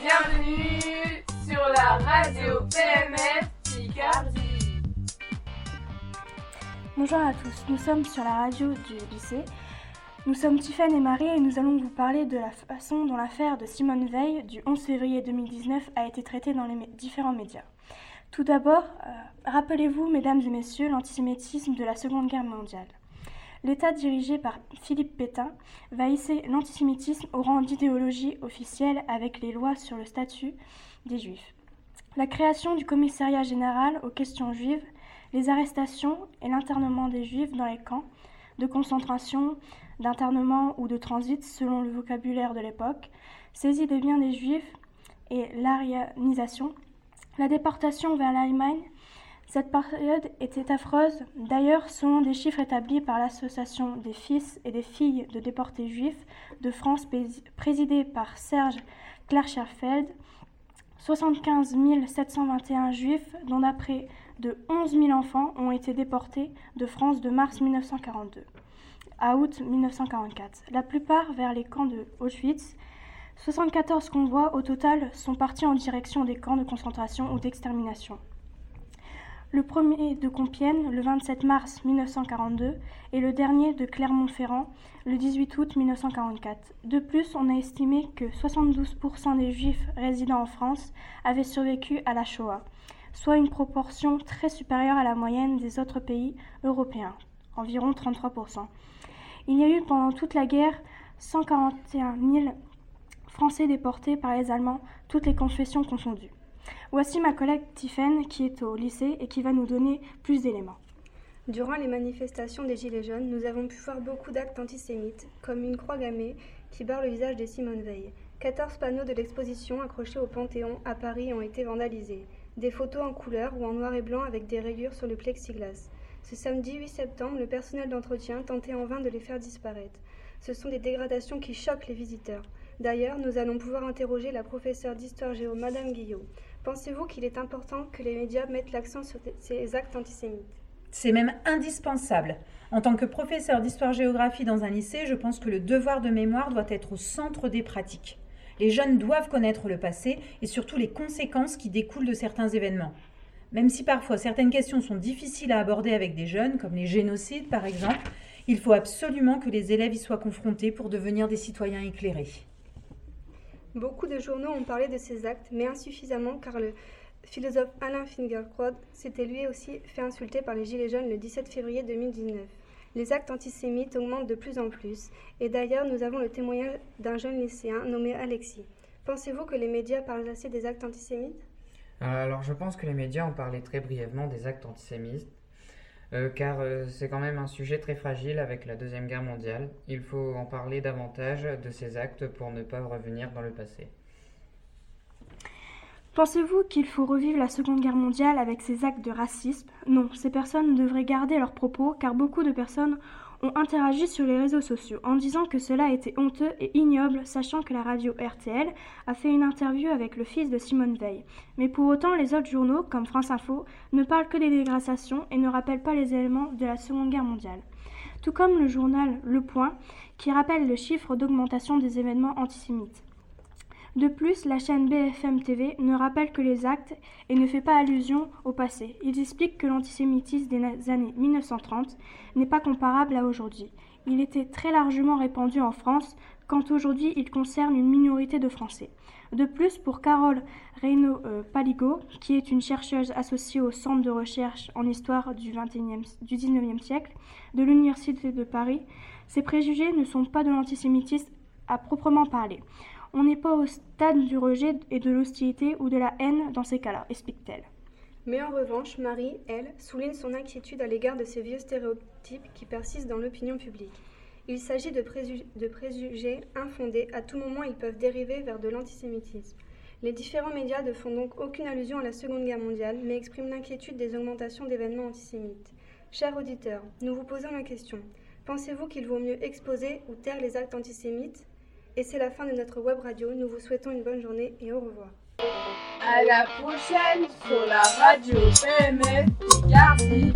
Bienvenue sur la radio PMF Picardie. Bonjour à tous, nous sommes sur la radio du lycée. Nous sommes Tiffany et Marie et nous allons vous parler de la façon dont l'affaire de Simone Veil du 11 février 2019 a été traitée dans les différents médias. Tout d'abord, euh, rappelez-vous, mesdames et messieurs, l'antisémitisme de la Seconde Guerre mondiale. L'État dirigé par Philippe Pétain va hisser l'antisémitisme au rang d'idéologie officielle avec les lois sur le statut des Juifs. La création du commissariat général aux questions juives, les arrestations et l'internement des Juifs dans les camps de concentration, d'internement ou de transit selon le vocabulaire de l'époque, saisie des biens des Juifs et l'arianisation, la déportation vers l'Allemagne cette période était affreuse. D'ailleurs, selon des chiffres établis par l'Association des fils et des filles de déportés juifs de France, présidée par Serge Klarcherfeld, 75 721 juifs, dont d'après de 11 000 enfants, ont été déportés de France de mars 1942 à août 1944, la plupart vers les camps de Auschwitz. 74 convois au total sont partis en direction des camps de concentration ou d'extermination le premier de Compiègne le 27 mars 1942 et le dernier de Clermont-Ferrand le 18 août 1944. De plus, on a estimé que 72% des Juifs résidant en France avaient survécu à la Shoah, soit une proportion très supérieure à la moyenne des autres pays européens, environ 33%. Il y a eu pendant toute la guerre 141 000 Français déportés par les Allemands, toutes les confessions confondues. Voici ma collègue Tiffaine qui est au lycée et qui va nous donner plus d'éléments. Durant les manifestations des Gilets jaunes, nous avons pu voir beaucoup d'actes antisémites, comme une croix gammée qui barre le visage de Simone Veil. 14 panneaux de l'exposition accrochés au Panthéon à Paris ont été vandalisés. Des photos en couleur ou en noir et blanc avec des rayures sur le plexiglas. Ce samedi 8 septembre, le personnel d'entretien tentait en vain de les faire disparaître. Ce sont des dégradations qui choquent les visiteurs. D'ailleurs, nous allons pouvoir interroger la professeure d'histoire géo, Madame Guillot. Pensez-vous qu'il est important que les médias mettent l'accent sur ces actes antisémites? C'est même indispensable. En tant que professeur d'histoire-géographie dans un lycée, je pense que le devoir de mémoire doit être au centre des pratiques. Les jeunes doivent connaître le passé et surtout les conséquences qui découlent de certains événements. Même si parfois certaines questions sont difficiles à aborder avec des jeunes, comme les génocides par exemple, il faut absolument que les élèves y soient confrontés pour devenir des citoyens éclairés. Beaucoup de journaux ont parlé de ces actes, mais insuffisamment car le philosophe Alain Finkielkraut s'était lui aussi fait insulter par les Gilets jaunes le 17 février 2019. Les actes antisémites augmentent de plus en plus, et d'ailleurs nous avons le témoignage d'un jeune lycéen nommé Alexis. Pensez-vous que les médias parlent assez des actes antisémites? Alors je pense que les médias ont parlé très brièvement des actes antisémites, euh, car euh, c'est quand même un sujet très fragile avec la Deuxième Guerre mondiale. Il faut en parler davantage de ces actes pour ne pas revenir dans le passé. Pensez-vous qu'il faut revivre la Seconde Guerre mondiale avec ces actes de racisme? Non, ces personnes devraient garder leurs propos car beaucoup de personnes ont interagi sur les réseaux sociaux en disant que cela était honteux et ignoble, sachant que la radio RTL a fait une interview avec le fils de Simone Veil. Mais pour autant, les autres journaux, comme France Info, ne parlent que des dégradations et ne rappellent pas les éléments de la Seconde Guerre mondiale. Tout comme le journal Le Point, qui rappelle le chiffre d'augmentation des événements antisémites. De plus, la chaîne BFM TV ne rappelle que les actes et ne fait pas allusion au passé. Ils expliquent que l'antisémitisme des années 1930 n'est pas comparable à aujourd'hui. Il était très largement répandu en France, quand aujourd'hui il concerne une minorité de Français. De plus, pour Carole Reynaud-Paligo, qui est une chercheuse associée au Centre de recherche en histoire du, du 19e siècle de l'Université de Paris, ces préjugés ne sont pas de l'antisémitisme à proprement parler. On n'est pas au stade du rejet et de l'hostilité ou de la haine dans ces cas-là, explique-t-elle. Mais en revanche, Marie, elle, souligne son inquiétude à l'égard de ces vieux stéréotypes qui persistent dans l'opinion publique. Il s'agit de, préjugés infondés, à tout moment ils peuvent dériver vers de l'antisémitisme. Les différents médias ne font donc aucune allusion à la Seconde Guerre mondiale, mais expriment l'inquiétude des augmentations d'événements antisémites. Chers auditeurs, nous vous posons la question. Pensez-vous qu'il vaut mieux exposer ou taire les actes antisémites et c'est la fin de notre web radio. Nous vous souhaitons une bonne journée et au revoir. À la prochaine sur la radio PMF Picardie.